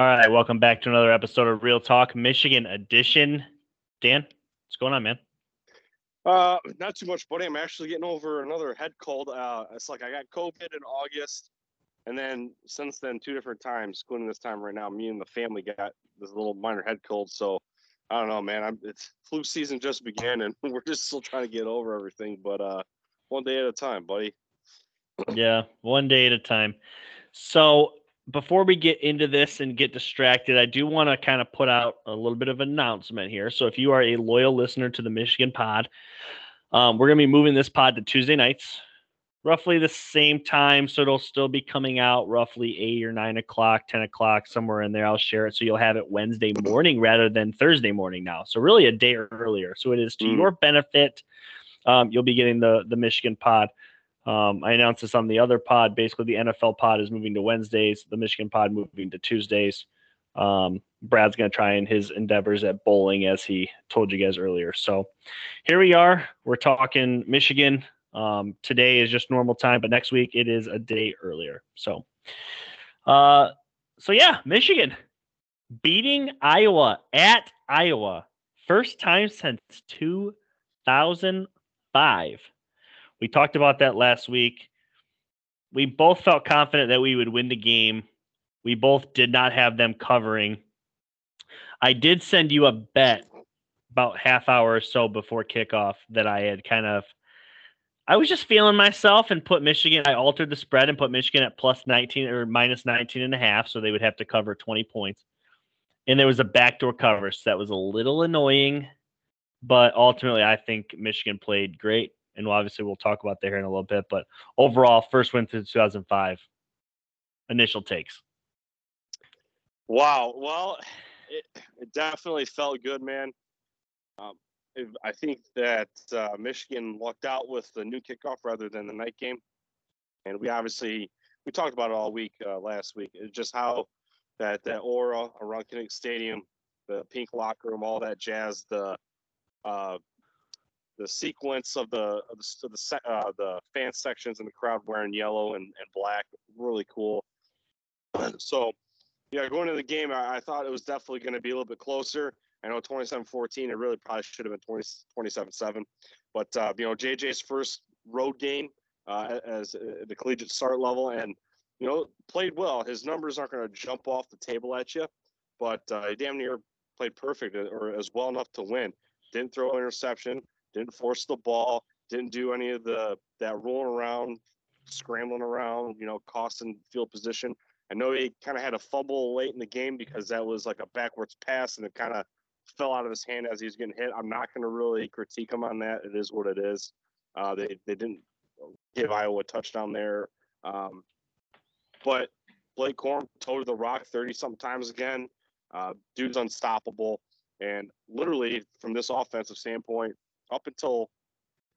All right, welcome back to another episode of Real Talk Michigan Edition. Dan, what's going on, man? Uh, not too much, buddy. I'm actually getting over another head cold. Uh, it's like I got COVID in August, and then since then, two different times, including this time right now, me and the family got this little minor head cold. So I don't know, man. I'm it's flu season just began, and we're just still trying to get over everything. But uh, one day at a time, buddy. yeah, one day at a time. So before we get into this and get distracted, I do want to kind of put out a little bit of announcement here. So if you are a loyal listener to the Michigan Pod, um, we're going to be moving this pod to Tuesday nights, roughly the same time. So it'll still be coming out roughly eight or nine o'clock, 10 o'clock, somewhere in there. I'll share it. So you'll have it Wednesday morning rather than Thursday morning now. So really a day earlier. So it is to mm. your benefit. Um, you'll be getting the the Michigan pod. Um, I announced this on the other pod. Basically, the NFL pod is moving to Wednesdays, the Michigan pod moving to Tuesdays. Um, Brad's going to try in his endeavors at bowling, as he told you guys earlier. So here we are. We're talking Michigan. Um, today is just normal time, but next week it is a day earlier. So, uh, so yeah, Michigan beating Iowa at Iowa, first time since 2005. We talked about that last week. We both felt confident that we would win the game. We both did not have them covering. I did send you a bet about half hour or so before kickoff that I had kind of I was just feeling myself and put Michigan I altered the spread and put Michigan at plus 19 or minus 19 and a half so they would have to cover 20 points. And there was a backdoor cover, so that was a little annoying, but ultimately I think Michigan played great and obviously we'll talk about that here in a little bit. But overall, first win since 2005. Initial takes. Wow. Well, it, it definitely felt good, man. Um, it, I think that uh, Michigan lucked out with the new kickoff rather than the night game, and we obviously we talked about it all week uh, last week. It's just how that that aura around Kinnick Stadium, the pink locker room, all that jazz, the uh, the sequence of the of the of the, uh, the fan sections and the crowd wearing yellow and, and black really cool. So yeah going into the game I, I thought it was definitely going to be a little bit closer. I know 27-14 it really probably should have been 20, 27-7 but uh, you know jj's first road game uh, as uh, the collegiate start level and you know played well. His numbers aren't going to jump off the table at you but uh, damn near played perfect uh, or as well enough to win. Didn't throw an interception didn't force the ball, didn't do any of the that rolling around, scrambling around, you know, costing field position. I know he kind of had a fumble late in the game because that was like a backwards pass and it kind of fell out of his hand as he was getting hit. I'm not going to really critique him on that. It is what it is. Uh, they they didn't give Iowa a touchdown there, um, but Blake Corum toted the rock 30 something times again. Uh, dude's unstoppable. And literally, from this offensive standpoint, up until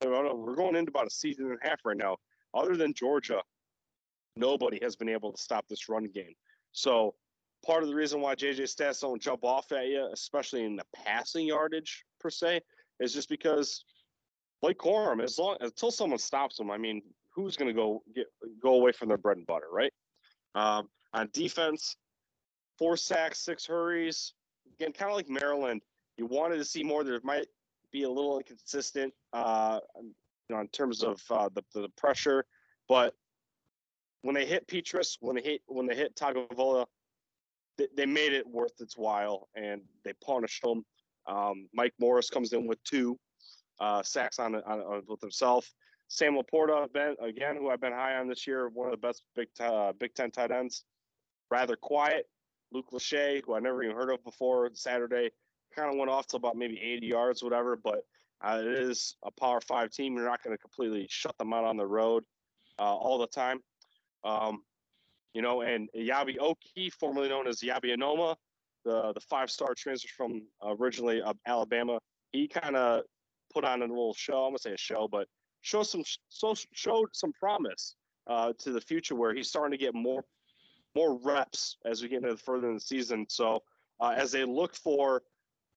we're going into about a season and a half right now. Other than Georgia, nobody has been able to stop this run game. So part of the reason why JJ stats don't jump off at you, especially in the passing yardage per se, is just because Blake Corum, as long until someone stops him, I mean, who's going to go get go away from their bread and butter, right? Um, on defense, four sacks, six hurries. Again, kind of like Maryland, you wanted to see more. There might be a little inconsistent, uh, you know, in terms of uh, the the pressure. But when they hit Petras, when they hit when they hit Tagovailoa, they, they made it worth its while, and they punished them. Um, Mike Morris comes in with two uh, sacks on, on, on with himself. Sam LaPorta, ben, again, who I've been high on this year, one of the best Big uh, Big Ten tight ends. Rather quiet. Luke Lachey, who I never even heard of before Saturday, kind of went off to about maybe 80 yards, whatever. But uh, it is a Power Five team. You're not going to completely shut them out on the road uh, all the time. Um, you know, and Yabi Okie, formerly known as Eyabi Anoma, the the five star transfer from uh, originally Alabama, he kind of put on a little show. I'm gonna say a show, but show some so showed some promise uh, to the future where he's starting to get more more reps as we get into the further in the season. So uh, as they look for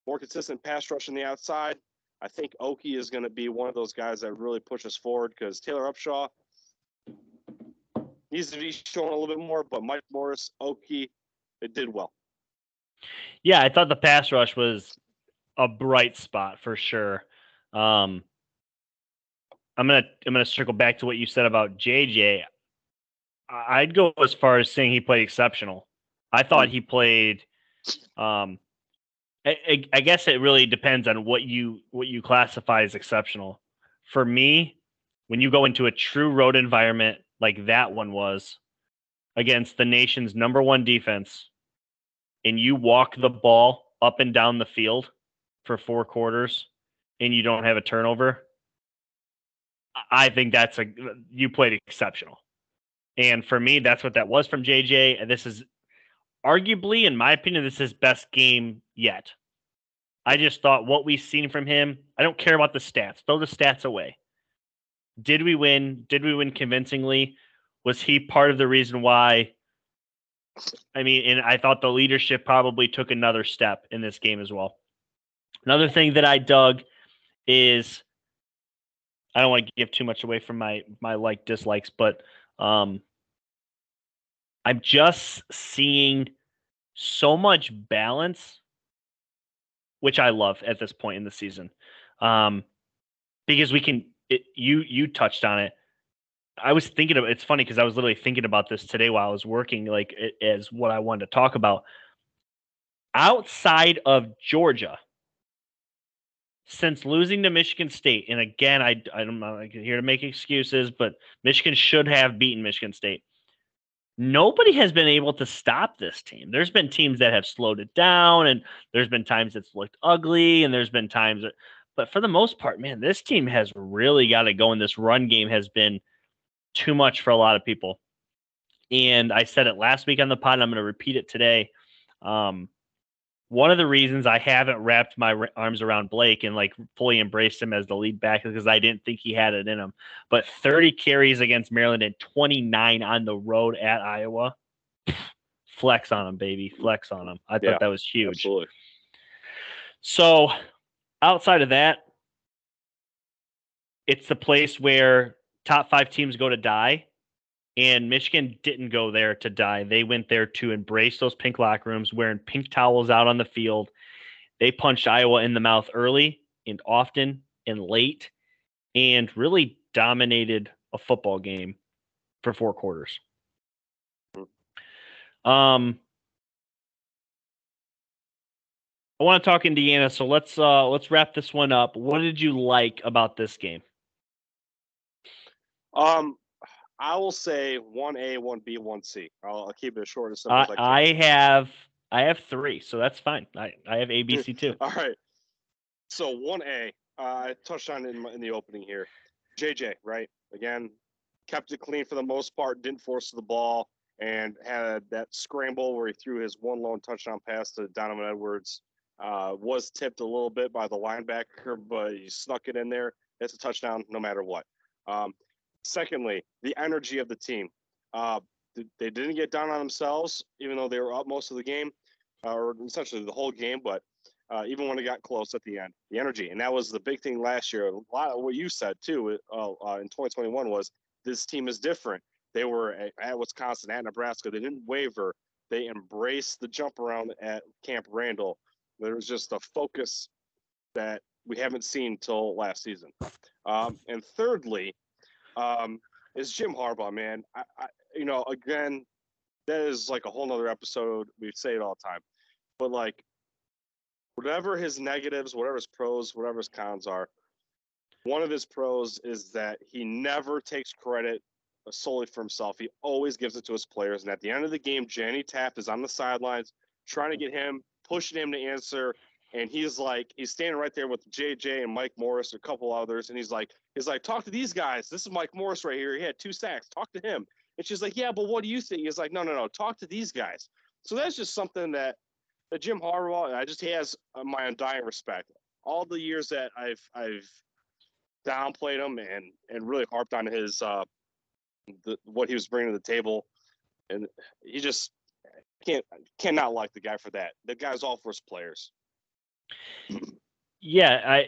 more consistent pass rush on the outside. I think Okie is going to be one of those guys that really pushes forward because Taylor Upshaw needs to be showing a little bit more, but Mike Morris, Okie, it did well. Yeah, I thought the pass rush was a bright spot for sure. Um, I'm gonna I'm gonna circle back to what you said about JJ. I'd go as far as saying he played exceptional. I thought he played. Um, I, I guess it really depends on what you what you classify as exceptional. For me, when you go into a true road environment like that one was against the nation's number one defense, and you walk the ball up and down the field for four quarters, and you don't have a turnover, I think that's a you played exceptional. And for me, that's what that was from JJ. And this is arguably, in my opinion, this is best game yet. I just thought what we've seen from him, I don't care about the stats. Throw the stats away. Did we win? Did we win convincingly? Was he part of the reason why? I mean, and I thought the leadership probably took another step in this game as well. Another thing that I dug is I don't want to give too much away from my my like dislikes, but um I'm just seeing so much balance, which I love at this point in the season. Um, because we can, it, you you touched on it. I was thinking of it's funny because I was literally thinking about this today while I was working, like it, as what I wanted to talk about. Outside of Georgia, since losing to Michigan State, and again, I I'm not here to make excuses, but Michigan should have beaten Michigan State nobody has been able to stop this team. There's been teams that have slowed it down, and there's been times it's looked ugly, and there's been times, that, but for the most part, man, this team has really got to go, and this run game has been too much for a lot of people. And I said it last week on the pod, and I'm going to repeat it today. Um, one of the reasons I haven't wrapped my arms around Blake and like fully embraced him as the lead back is because I didn't think he had it in him. But 30 carries against Maryland and 29 on the road at Iowa. Flex on him, baby. Flex on him. I thought yeah, that was huge. Absolutely. So outside of that, it's the place where top five teams go to die. And Michigan didn't go there to die. They went there to embrace those pink locker rooms, wearing pink towels out on the field. They punched Iowa in the mouth early and often and late and really dominated a football game for four quarters. Um, I want to talk Indiana, so let's uh let's wrap this one up. What did you like about this game? Um, I will say one A, one B, one C. I'll, I'll keep it as short as simple I, as I. I have I have three, so that's fine. I, I have A, B, C too. All right. So one A, uh, I touched on it in, in the opening here. JJ, right? Again, kept it clean for the most part, didn't force the ball, and had that scramble where he threw his one lone touchdown pass to Donovan Edwards. Uh, was tipped a little bit by the linebacker, but he snuck it in there. It's a touchdown no matter what. Um, Secondly, the energy of the team. Uh, they didn't get down on themselves, even though they were up most of the game, uh, or essentially the whole game. But uh, even when it got close at the end, the energy, and that was the big thing last year. A lot of what you said too uh, uh in 2021 was this team is different. They were at, at Wisconsin, at Nebraska. They didn't waver. They embraced the jump around at Camp Randall. There was just a focus that we haven't seen till last season. Um, and thirdly, um, is Jim Harbaugh, man. I, I, you know, again, that is like a whole nother episode. We say it all the time, but like, whatever his negatives, whatever his pros, whatever his cons are, one of his pros is that he never takes credit solely for himself. He always gives it to his players. And at the end of the game, Jenny Taft is on the sidelines trying to get him, pushing him to answer, and he's like he's standing right there with JJ and Mike Morris, a couple others, and he's like he's like talk to these guys. This is Mike Morris right here. He had two sacks. Talk to him. And she's like, yeah, but what do you think? He's like, no, no, no. Talk to these guys. So that's just something that that Jim Harbaugh, I just has uh, my undying respect. All the years that I've I've downplayed him and and really harped on his uh the, what he was bringing to the table, and he just can't cannot like the guy for that. The guy's all for his players. Yeah, I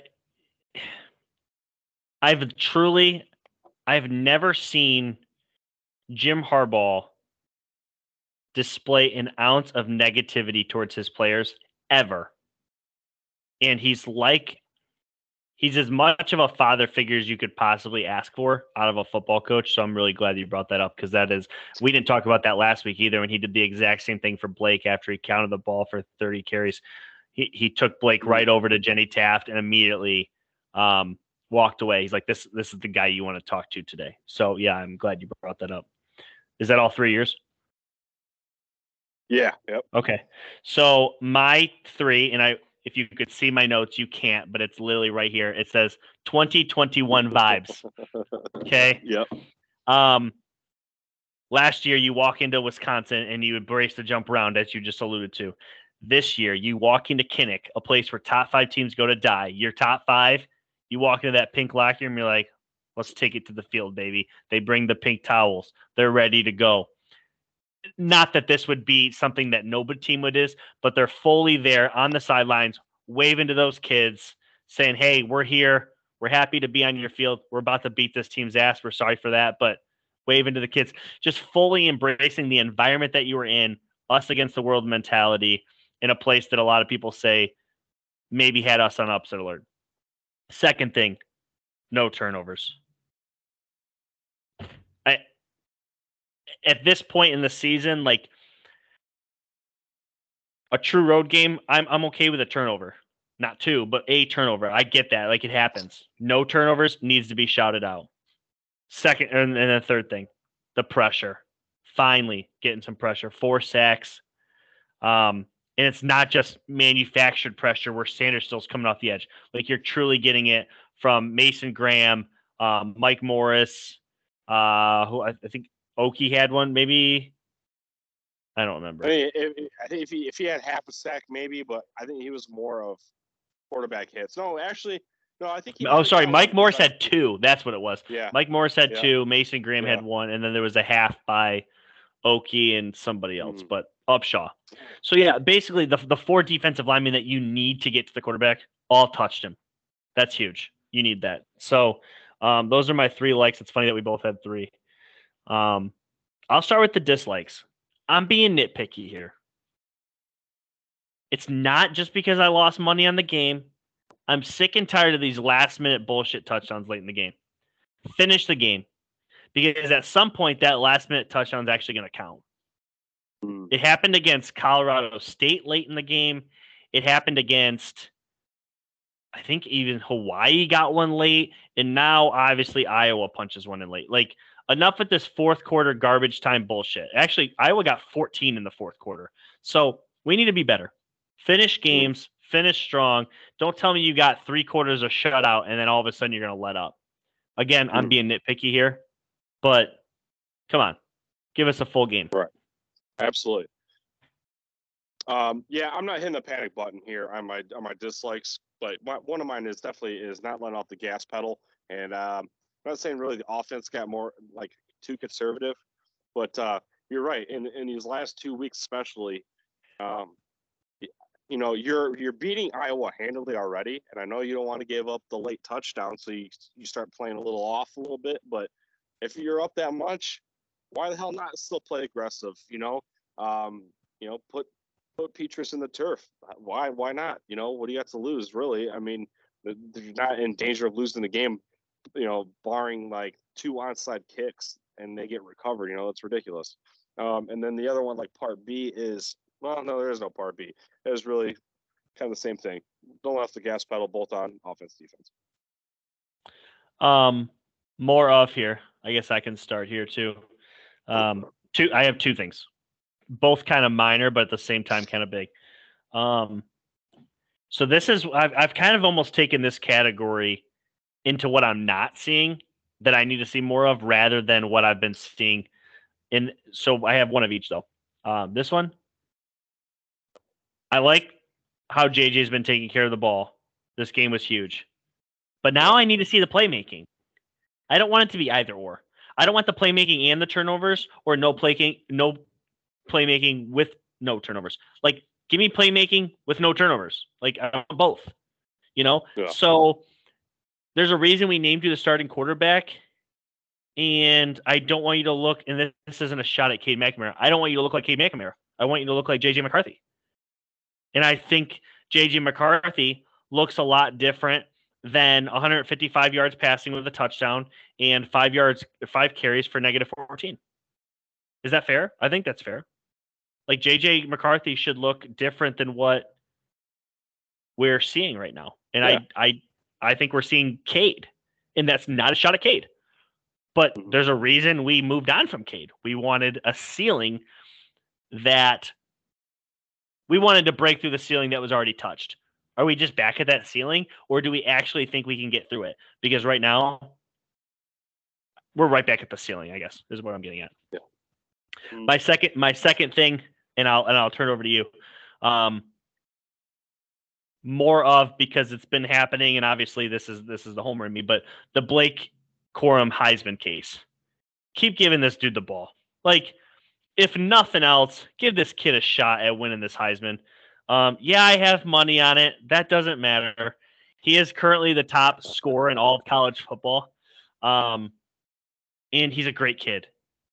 I've truly I've never seen Jim Harbaugh display an ounce of negativity towards his players ever. And he's like he's as much of a father figure as you could possibly ask for out of a football coach. So I'm really glad you brought that up because that is we didn't talk about that last week either. When he did the exact same thing for Blake after he counted the ball for 30 carries, he he took Blake right over to Jenny Taft and immediately um, walked away. He's like, "This this is the guy you want to talk to today." So yeah, I'm glad you brought that up. Is that all three years? Yeah. Yep. Okay. So my three, and I if you could see my notes, you can't, but it's literally right here. It says 2021 vibes. Okay. Yep. Um, last year you walk into Wisconsin and you embrace the jump around as you just alluded to. This year you walk into Kinnick, a place where top five teams go to die. You're top five. You walk into that pink locker room, you're like, let's take it to the field, baby. They bring the pink towels. They're ready to go not that this would be something that no team would is, but they're fully there on the sidelines, waving to those kids, saying, "Hey, we're here. We're happy to be on your field. We're about to beat this team's ass. We're sorry for that, but waving to the kids, just fully embracing the environment that you were in, us against the world mentality, in a place that a lot of people say maybe had us on upset alert. Second thing, no turnovers. I at this point in the season, like a true road game, I'm I'm okay with a turnover. Not two, but a turnover. I get that. Like it happens. No turnovers needs to be shouted out. Second and, and the third thing, the pressure. Finally getting some pressure. Four sacks. Um, and it's not just manufactured pressure where Sainderstill's coming off the edge. Like you're truly getting it from Mason Graham, um, Mike Morris, uh, who I, I think Okie had one, maybe. I don't remember. I mean, if, I think if he if he had half a sack, maybe, but I think he was more of quarterback hits. No, actually, no, I think. He oh, sorry, Mike Morris had two. That's what it was. Yeah, Mike Morris had yeah. two. Mason Graham yeah. had one, and then there was a half by Okie and somebody else, mm-hmm. but Upshaw. So yeah, basically the the four defensive linemen that you need to get to the quarterback all touched him. That's huge. You need that. So um, those are my three likes. It's funny that we both had three. Um, I'll start with the dislikes. I'm being nitpicky here. It's not just because I lost money on the game. I'm sick and tired of these last minute bullshit touchdowns late in the game. Finish the game. Because at some point, that last minute touchdown is actually going to count. Hmm. It happened against Colorado State late in the game. It happened against, I think, even Hawaii got one late. And now, obviously, Iowa punches one in late. Like, enough with this fourth quarter garbage time bullshit. Actually, Iowa got 14 in the fourth quarter. So we need to be better. Finish games, finish strong. Don't tell me you got three quarters of shutout and then all of a sudden you're going to let up. Again, I'm being nitpicky here, but come on, give us a full game. Right. Absolutely. Um, yeah, I'm not hitting the panic button here on my on my dislikes, but my, one of mine is definitely is not letting off the gas pedal. And um, I'm not saying really the offense got more like too conservative, but uh, you're right. In in these last two weeks, especially, um, you know, you're you're beating Iowa handily already, and I know you don't want to give up the late touchdown, so you you start playing a little off a little bit. But if you're up that much, why the hell not still play aggressive? You know, um, you know, put put Petras in the turf. Why why not? You know, what do you got to lose, really? I mean, you're not in danger of losing the game you know, barring like two onside kicks and they get recovered. You know, it's ridiculous. Um, and then the other one, like part B, is well, no, there is no part B. It is really kind of the same thing. Don't let the gas pedal both on offense defense. Um, more of here. I guess I can start here too. Um, two. I have two things, both kind of minor, but at the same time kind of big. Um, so this is I've I've kind of almost taken this category into what I'm not seeing that I need to see more of rather than what I've been seeing. In so I have one of each though. Um, this one, I like how JJ's been taking care of the ball. This game was huge, but now I need to see the playmaking. I don't want it to be either or. I don't want the playmaking and the turnovers, or no playmaking, no playmaking with no turnovers. Like, give me playmaking with no turnovers. Like both. You know. Yeah. So there's a reason we named you the starting quarterback, And I don't want you to look, and this, this isn't a shot at Cade McNamara. I don't want you to look like Cade McNamara. I want you to look like JJ McCarthy. And I think JJ McCarthy looks a lot different than 155 yards passing with a touchdown and five yards, five carries for negative 14. Is that fair? I think that's fair. Like JJ McCarthy should look different than what we're seeing right now. And yeah. I I I think we're seeing Cade. And that's not a shot at Cade. But mm-hmm. there's a reason we moved on from Cade. We wanted a ceiling that we wanted to break through the ceiling that was already touched. Are we just back at that ceiling or do we actually think we can get through it? Because right now we're right back at the ceiling, I guess, is what I'm getting at. Yeah. Mm-hmm. My second my second thing and I'll and I'll turn over to you. Um, more of because it's been happening, and obviously this is this is the homer in me, but the Blake Corum Heisman case. Keep giving this dude the ball. Like, if nothing else, give this kid a shot at winning this Heisman. Um, yeah, I have money on it. That doesn't matter. He is currently the top scorer in all of college football. Um, and he's a great kid.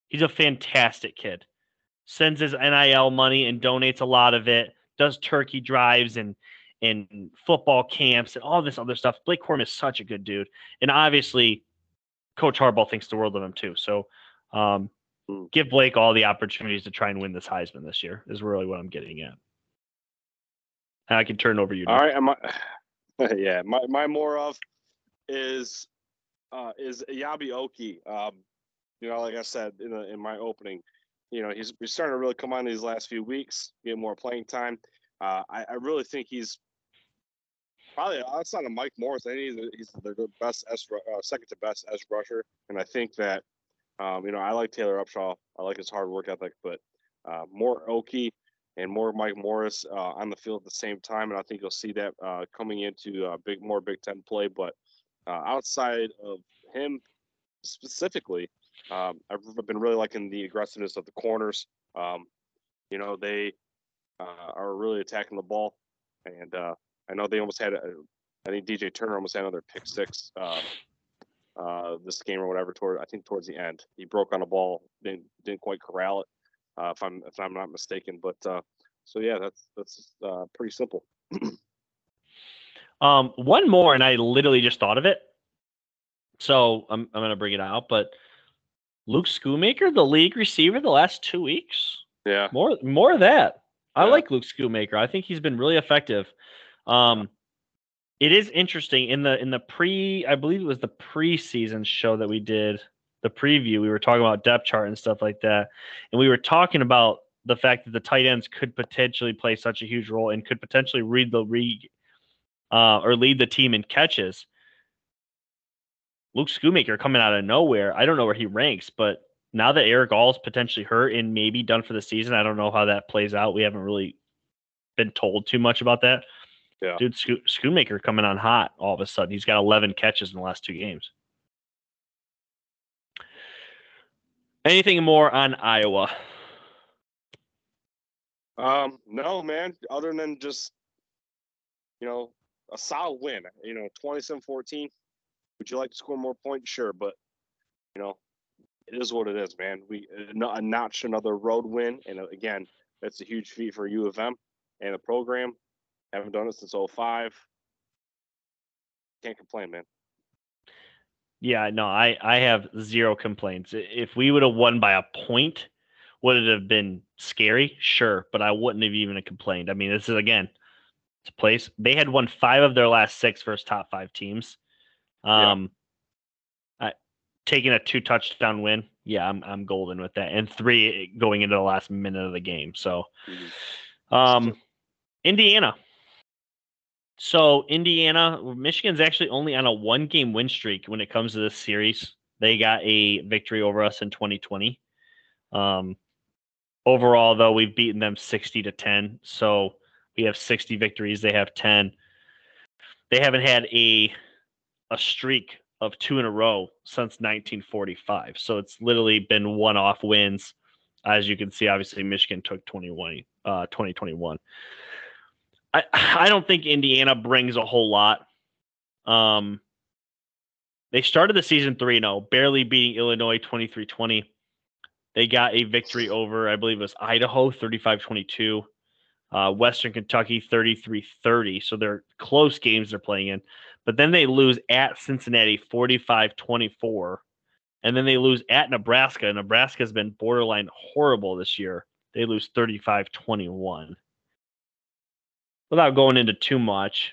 He's a fantastic kid. Sends his NIL money and donates a lot of it. Does turkey drives and and football camps and all this other stuff. Blake Corum is such a good dude, and obviously, Coach Harbaugh thinks the world of him too. So, um, hmm. give Blake all the opportunities to try and win this Heisman this year. Is really what I'm getting at. I can turn over you. All right, my, yeah, my my more of is uh, is Eyabi Okie. Um, you know, like I said in in my opening, you know, he's, he's starting to really come on these last few weeks, get more playing time. Uh, I, I really think he's probably outside of Mike Morris, I think he's, he's the best S, uh, second to best S rusher, and I think that um, you know I like Taylor Upshaw. I like his hard work ethic, but uh, more Okie and more Mike Morris uh, on the field at the same time, and I think you'll see that uh, coming into uh, big more Big Ten play. But uh, outside of him specifically, um, I've been really liking the aggressiveness of the corners. Um, you know they are really attacking the ball, and I know they almost had a, I think DJ Turner almost had another pick six uh, uh, this game or whatever. Toward I think towards the end, he broke on a ball, didn't didn't quite corral it, uh, if I'm if I'm not mistaken. But uh, so yeah, that's that's uh, pretty simple. um, one more, and I literally just thought of it. So I'm I'm gonna bring it out, but Luke Schoonmaker, the league receiver, the last two weeks. Yeah, more more of that. I yeah. like Luke Schoonmaker. I think he's been really effective. Um, it is interesting in the in the pre, I believe it was the preseason show that we did, the preview. We were talking about depth chart and stuff like that, and we were talking about the fact that the tight ends could potentially play such a huge role and could potentially read the league uh, or lead the team in catches. Luke Schoonmaker coming out of nowhere. I don't know where he ranks, but now that Erick All's potentially hurt and maybe done for the season, I don't know how that plays out. We haven't really been told too much about that. Yeah. Dude, Sco- Schoonmaker coming on hot all of a sudden. He's got 11 catches in the last two games. Anything more on Iowa? Um, no, man. Other than just, you know, a solid win. You know, 27-14. Would you like to score more points? Sure, but you know, it is what it is, man. We a notch another road win, and uh, again, that's a huge feat for U of M and the program. Haven't done it since 05. Can't complain, man. Yeah, no, I I have zero complaints. If we would have won by a point, would it have been scary? Sure, but I wouldn't have even complained. I mean, this is again, it's a place they had won five of their last six versus top five teams. Um, yeah. I, taking a two touchdown win, yeah, I'm I'm golden with that, and three going into the last minute of the game. So, mm-hmm. um, Indiana, so Indiana, Michigan's actually only on a one game win streak when it comes to this series. They got a victory over us in 2020. Um, overall, though, we've beaten them 60 to 10. So we have 60 victories. They have 10. They haven't had a a streak of two in a row since 1945. So it's literally been one off wins. As you can see, obviously Michigan took 21, uh, 2021. I don't think Indiana brings a whole lot. Um, they started the season 3 0, barely beating Illinois 23 20. They got a victory over, I believe it was Idaho 35 22, uh, Western Kentucky 33 30. So they're close games they're playing in. But then they lose at Cincinnati 45 24. And then they lose at Nebraska. Nebraska has been borderline horrible this year. They lose 35 21. Without going into too much,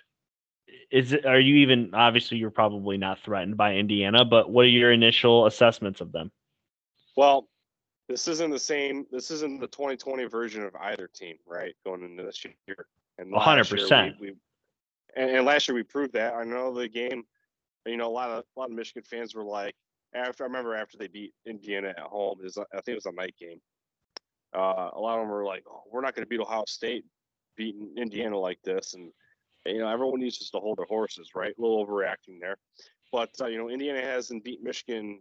is it, are you even obviously you're probably not threatened by Indiana, but what are your initial assessments of them? Well, this isn't the same. This isn't the 2020 version of either team, right? Going into this year, and 100. percent we, and, and, last year we proved that. I know the game. You know, a lot of a lot of Michigan fans were like, after I remember after they beat Indiana at home, is I think it was a night game. Uh, a lot of them were like, "Oh, we're not going to beat Ohio State, beating Indiana like this," and you know, everyone needs just to hold their horses, right? A little overreacting there, but uh, you know, Indiana hasn't beat Michigan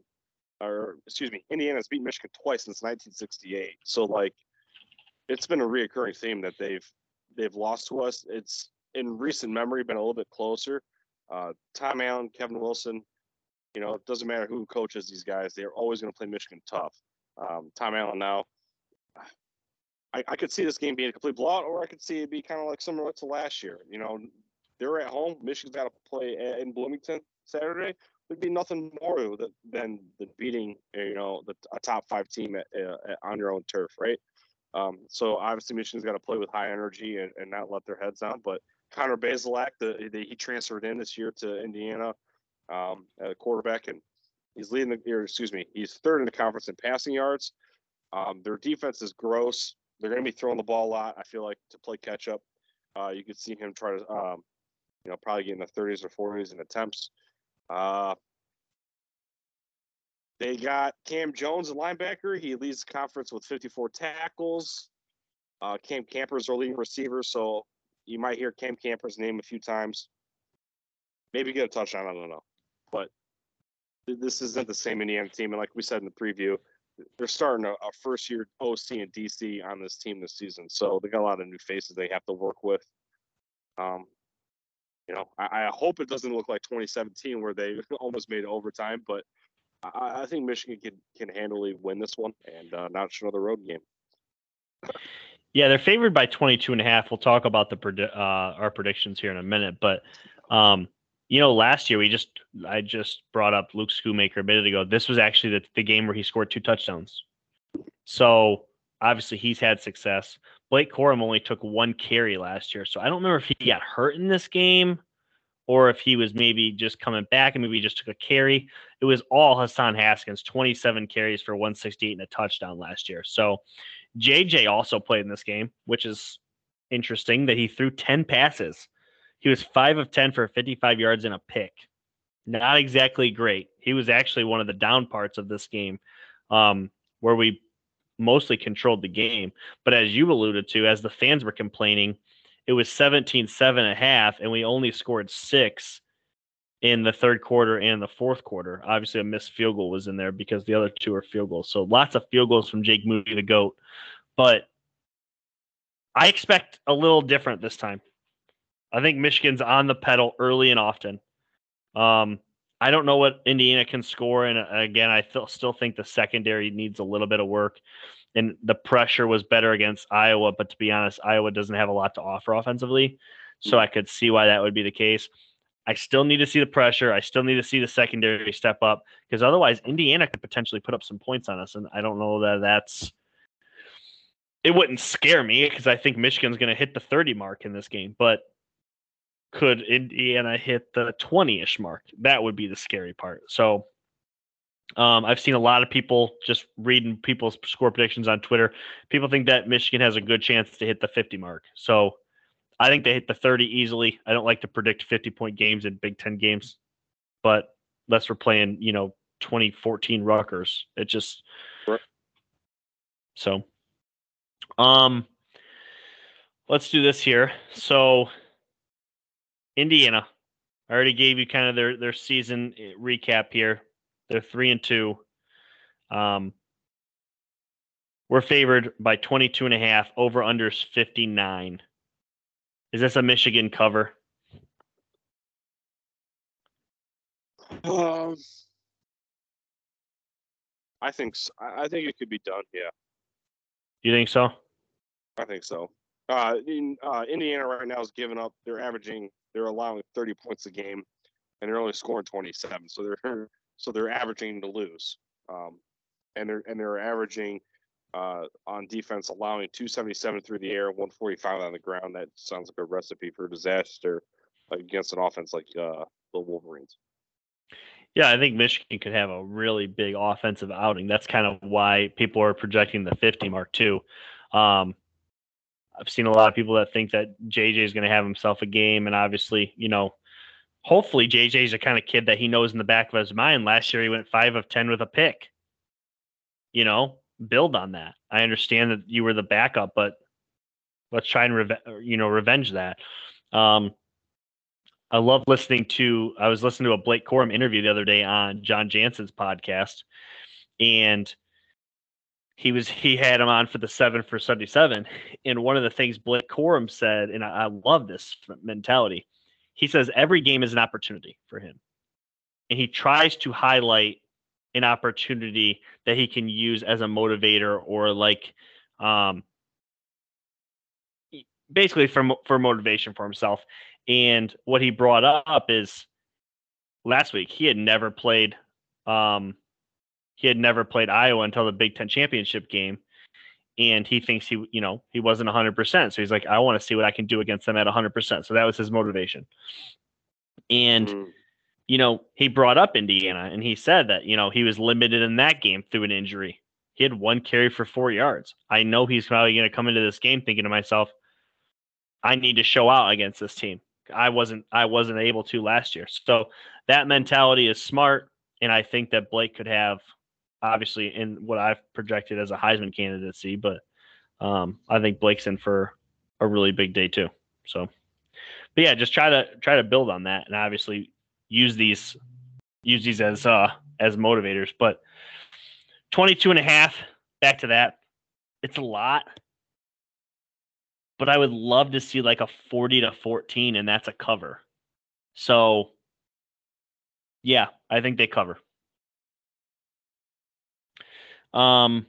or excuse me, Indiana's beat Michigan twice since 1968. So like, it's been a reoccurring theme that they've they've lost to us. It's in recent memory been a little bit closer. Uh, Tom Allen, Kevin Wilson, you know, it doesn't matter who coaches these guys; they're always going to play Michigan tough. Um, Tom Allen now. I, I could see this game being a complete blowout, or I could see it be kind of like similar to last year. You know, they're at home. Michigan's got to play in Bloomington Saturday would be nothing more than than beating you know the, a top five team at, uh, at, on your own turf, right? Um, so obviously Michigan's got to play with high energy and, and not let their heads down. But Connor Bazelak, the, the, he transferred in this year to Indiana um, at quarterback, and he's leading the. Or excuse me, he's third in the conference in passing yards. Um, their defense is gross. They're going to be throwing the ball a lot. I feel like to play catch up. Uh, you could see him try to, um, you know, probably get in the 30s or 40s in attempts. Uh, they got Cam Jones, a linebacker. He leads the conference with 54 tackles. Uh, Cam Camper's our leading receiver, so you might hear Cam Camper's name a few times. Maybe get a touchdown. I don't know, but this isn't the same Indiana team. And like we said in the preview, they're starting a, a first year OC and DC on this team this season, so they got a lot of new faces they have to work with. Um, you know, I, I, hope it doesn't look like 2017 where they almost made overtime, but I, I, think Michigan can can handily win this one and uh, not another road game. Yeah, they're favored by 22 and a half. We'll talk about the uh, our predictions here in a minute, but um, you know, last year we just I just brought up Luke Schoonmaker a minute ago. This was actually the, the game where he scored two touchdowns. So obviously he's had success. Blake Corum only took one carry last year, so I don't remember if he got hurt in this game or if he was maybe just coming back and maybe just took a carry. It was all Hassan Haskins, 27 carries for 168 and a touchdown last year. So JJ also played in this game, which is interesting that he threw 10 passes. He was 5 of 10 for 55 yards and a pick. Not exactly great. He was actually one of the down parts of this game um, where we mostly controlled the game. But as you alluded to, as the fans were complaining, it was 17 7 and a half, and we only scored six in the third quarter and the fourth quarter. Obviously, a missed field goal was in there because the other two are field goals. So lots of field goals from Jake Moody, the GOAT. But I expect a little different this time. I think Michigan's on the pedal early and often. Um, I don't know what Indiana can score, and uh, again, I th- still think the secondary needs a little bit of work. And the pressure was better against Iowa, but to be honest, Iowa doesn't have a lot to offer offensively, so I could see why that would be the case. I still need to see the pressure. I still need to see the secondary step up because otherwise, Indiana could potentially put up some points on us, and I don't know that that's. It wouldn't scare me because I think Michigan's going to hit the 30 mark in this game, but could Indiana hit the 20-ish mark? That would be the scary part. So um, I've seen a lot of people just reading people's score predictions on Twitter. People think that Michigan has a good chance to hit the 50 mark. So I think they hit the 30 easily. I don't like to predict 50 point games in Big Ten games, but unless we're playing, you know, 2014 Rutgers, it just so. Um, let's do this here. So Indiana. I already gave you kind of their their season eh, recap here. They're three and two. Um, we're favored by 22 and a half. Over unders 59. Is this a Michigan cover? Um, I think I think it could be done. Yeah, You think so? I think so. Uh, in, uh, Indiana right now is giving up. They're averaging. They're allowing 30 points a game, and they're only scoring 27. So they're so they're averaging to lose. Um, and they're and they're averaging uh, on defense, allowing 277 through the air, 145 on the ground. That sounds like a recipe for disaster against an offense like uh, the Wolverines. Yeah, I think Michigan could have a really big offensive outing. That's kind of why people are projecting the 50 mark too. Um, I've seen a lot of people that think that JJ is going to have himself a game, and obviously, you know, hopefully JJ is the kind of kid that he knows in the back of his mind. Last year, he went five of ten with a pick. You know, build on that. I understand that you were the backup, but let's try and reve- you know revenge that. Um, I love listening to. I was listening to a Blake Corum interview the other day on Jon Jansen's podcast, and he was he had him on for the seven for seventy seven, and one of the things Blake Corum said, and I, I love this mentality. He says every game is an opportunity for him, and he tries to highlight an opportunity that he can use as a motivator or like, um, basically for for motivation for himself. And what he brought up is last week he had never played um he had never played Iowa until the Big 10 championship game. And he thinks he you know he wasn't 100% so he's like I want to see what I can do against them at 100% so that was his motivation. And Mm. you know he brought up Indiana and he said that you know he was limited in that game through an injury. He had one carry for 4 yards. I know he's probably going to come into this game thinking to myself I need to show out against this team. I wasn't I wasn't able to last year. So that mentality is smart, and I think that Blake could have obviously in what I've projected as a Heisman candidacy, but um, I think Blake's in for a really big day too. So, but yeah, just try to try to build on that, and obviously use these use these as uh as motivators. But 22 and a half, back to that, it's a lot but I would love to see like a 40 to 14, and that's a cover. So, yeah, I think they cover. Um,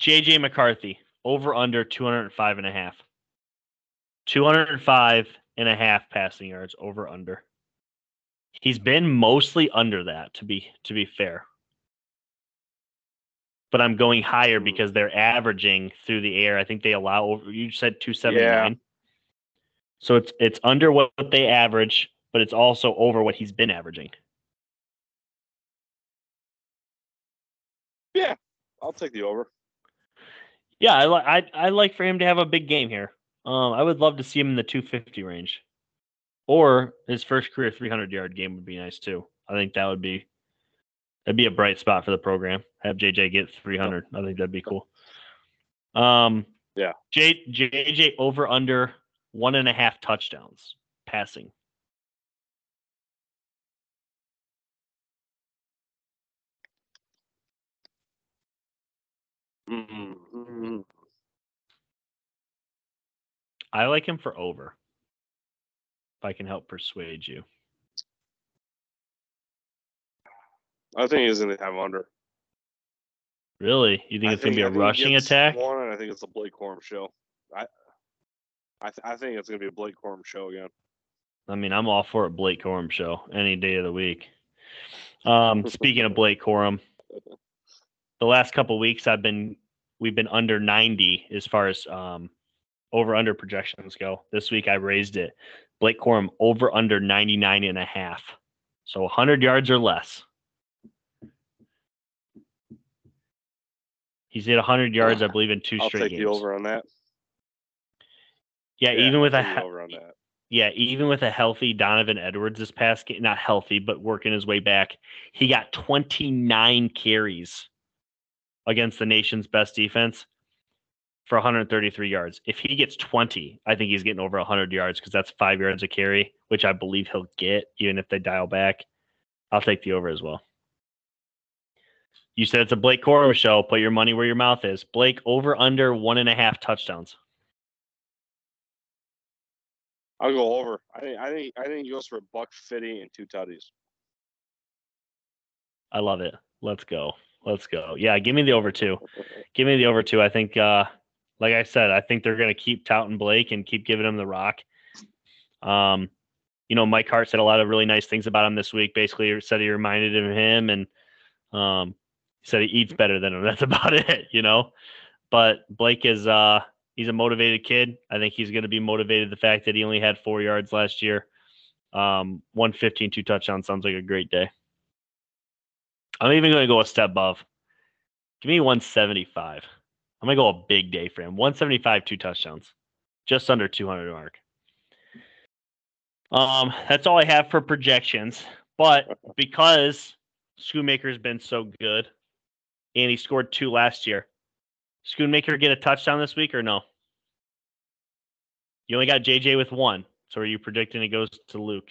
JJ McCarthy over under 205 and a half. 205 and a half passing yards over under. He's been mostly under that to be to be fair but I'm going higher Mm. because they're averaging through the air. I think they allow over. You said 279. So it's it's under what they average, but it's also over what he's been averaging. Yeah, I'll take the over. Yeah, I like I I like for him to have a big game here. Um, I would love to see him in the 250 range, or his first career 300 yard game would be nice too. I think that would be that'd be a bright spot for the program. Have JJ get 300. I think that'd be cool. Um, Yeah. J, JJ over under one and a half touchdowns passing. Mm-hmm. I like him for over. If I can help persuade you. I think he's going to have under. Really? You think I it's going to be a I think he rushing attack? One, and I think it's a Blake Corum show. I, I, th- I think it's going to be a Blake Corum show again. I mean, I'm all for a Blake Corum show any day of the week. Um, speaking of Blake Corum, the last couple weeks I've been we've been under 90 as far as um, over under projections go. This week I raised it. Blake Corum over under 99 and a half. So 100 yards or less. He's hit 100 yards, I believe, in 2 I'll straight take games. the over on that. Yeah, even with a take the he- over on that. yeah, even with a healthy Donovan Edwards this past game, not healthy, but working his way back, he got 29 carries against the nation's best defense for 133 yards. If he gets 20, I think he's getting over 100 yards because that's five yards a carry, which I believe he'll get, even if they dial back. I'll take the over as well. You said it's a Blake Corum show. Put your money where your mouth is. Blake over under one and a half touchdowns. I'll go over. I think I think I think he goes for a buck fifty and two tutties. I love it. Let's go. Let's go. Yeah, give me the over two. Give me the over two. I think, uh, like I said, I think they're going to keep touting Blake and keep giving him the rock. Um, you know, Mike Hart said a lot of really nice things about him this week. Basically, said he reminded him of him, and um, said he eats better than him. That's about it, you know. But Blake is uh, he's a motivated kid. I think he's going to be motivated. The fact that he only had four yards last year, um, 115, two touchdowns sounds like a great day. I'm even going to go a step above. Give me 175. I'm going to go a big day for him. 175, two touchdowns, just under 200 mark. Um, that's all I have for projections. But because Schoonmaker's been so good, and he scored two last year, Schoonmaker get a touchdown this week or no? You only got JJ with one. So are you predicting it goes to Luke?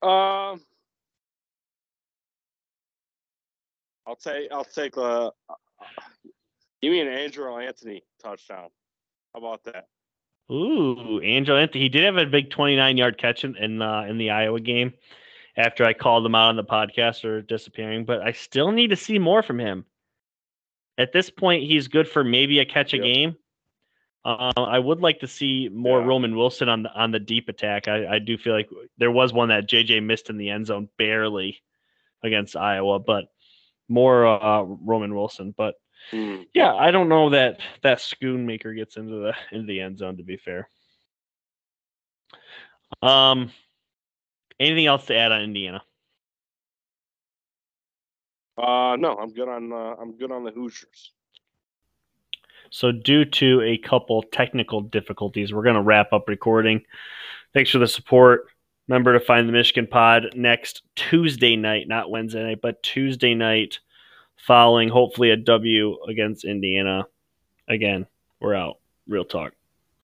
Um, I'll take I'll take a give me an Andrel Anthony touchdown. How about that? Ooh, Andrel Anthony. He did have a big 29 yard catch in in, uh, in the Iowa game after I called him out on the podcast for disappearing, but I still need to see more from him. At this point, he's good for maybe a catch a game. Uh, I would like to see more yeah. Roman Wilson on the on the deep attack. I, I do feel like there was one that JJ missed in the end zone barely against Iowa, but more uh, Roman Wilson. But mm. yeah, I don't know that that Schoonmaker gets into the into the end zone. To be fair, um, anything else to add on Indiana? Uh, no, I'm good on uh, I'm good on the Hoosiers. So, due to a couple technical difficulties, we're going to wrap up recording. Thanks for the support. Remember to find the Michigan Pod next Tuesday night, not Wednesday night, but Tuesday night, following hopefully a W against Indiana. Again, we're out. Real talk.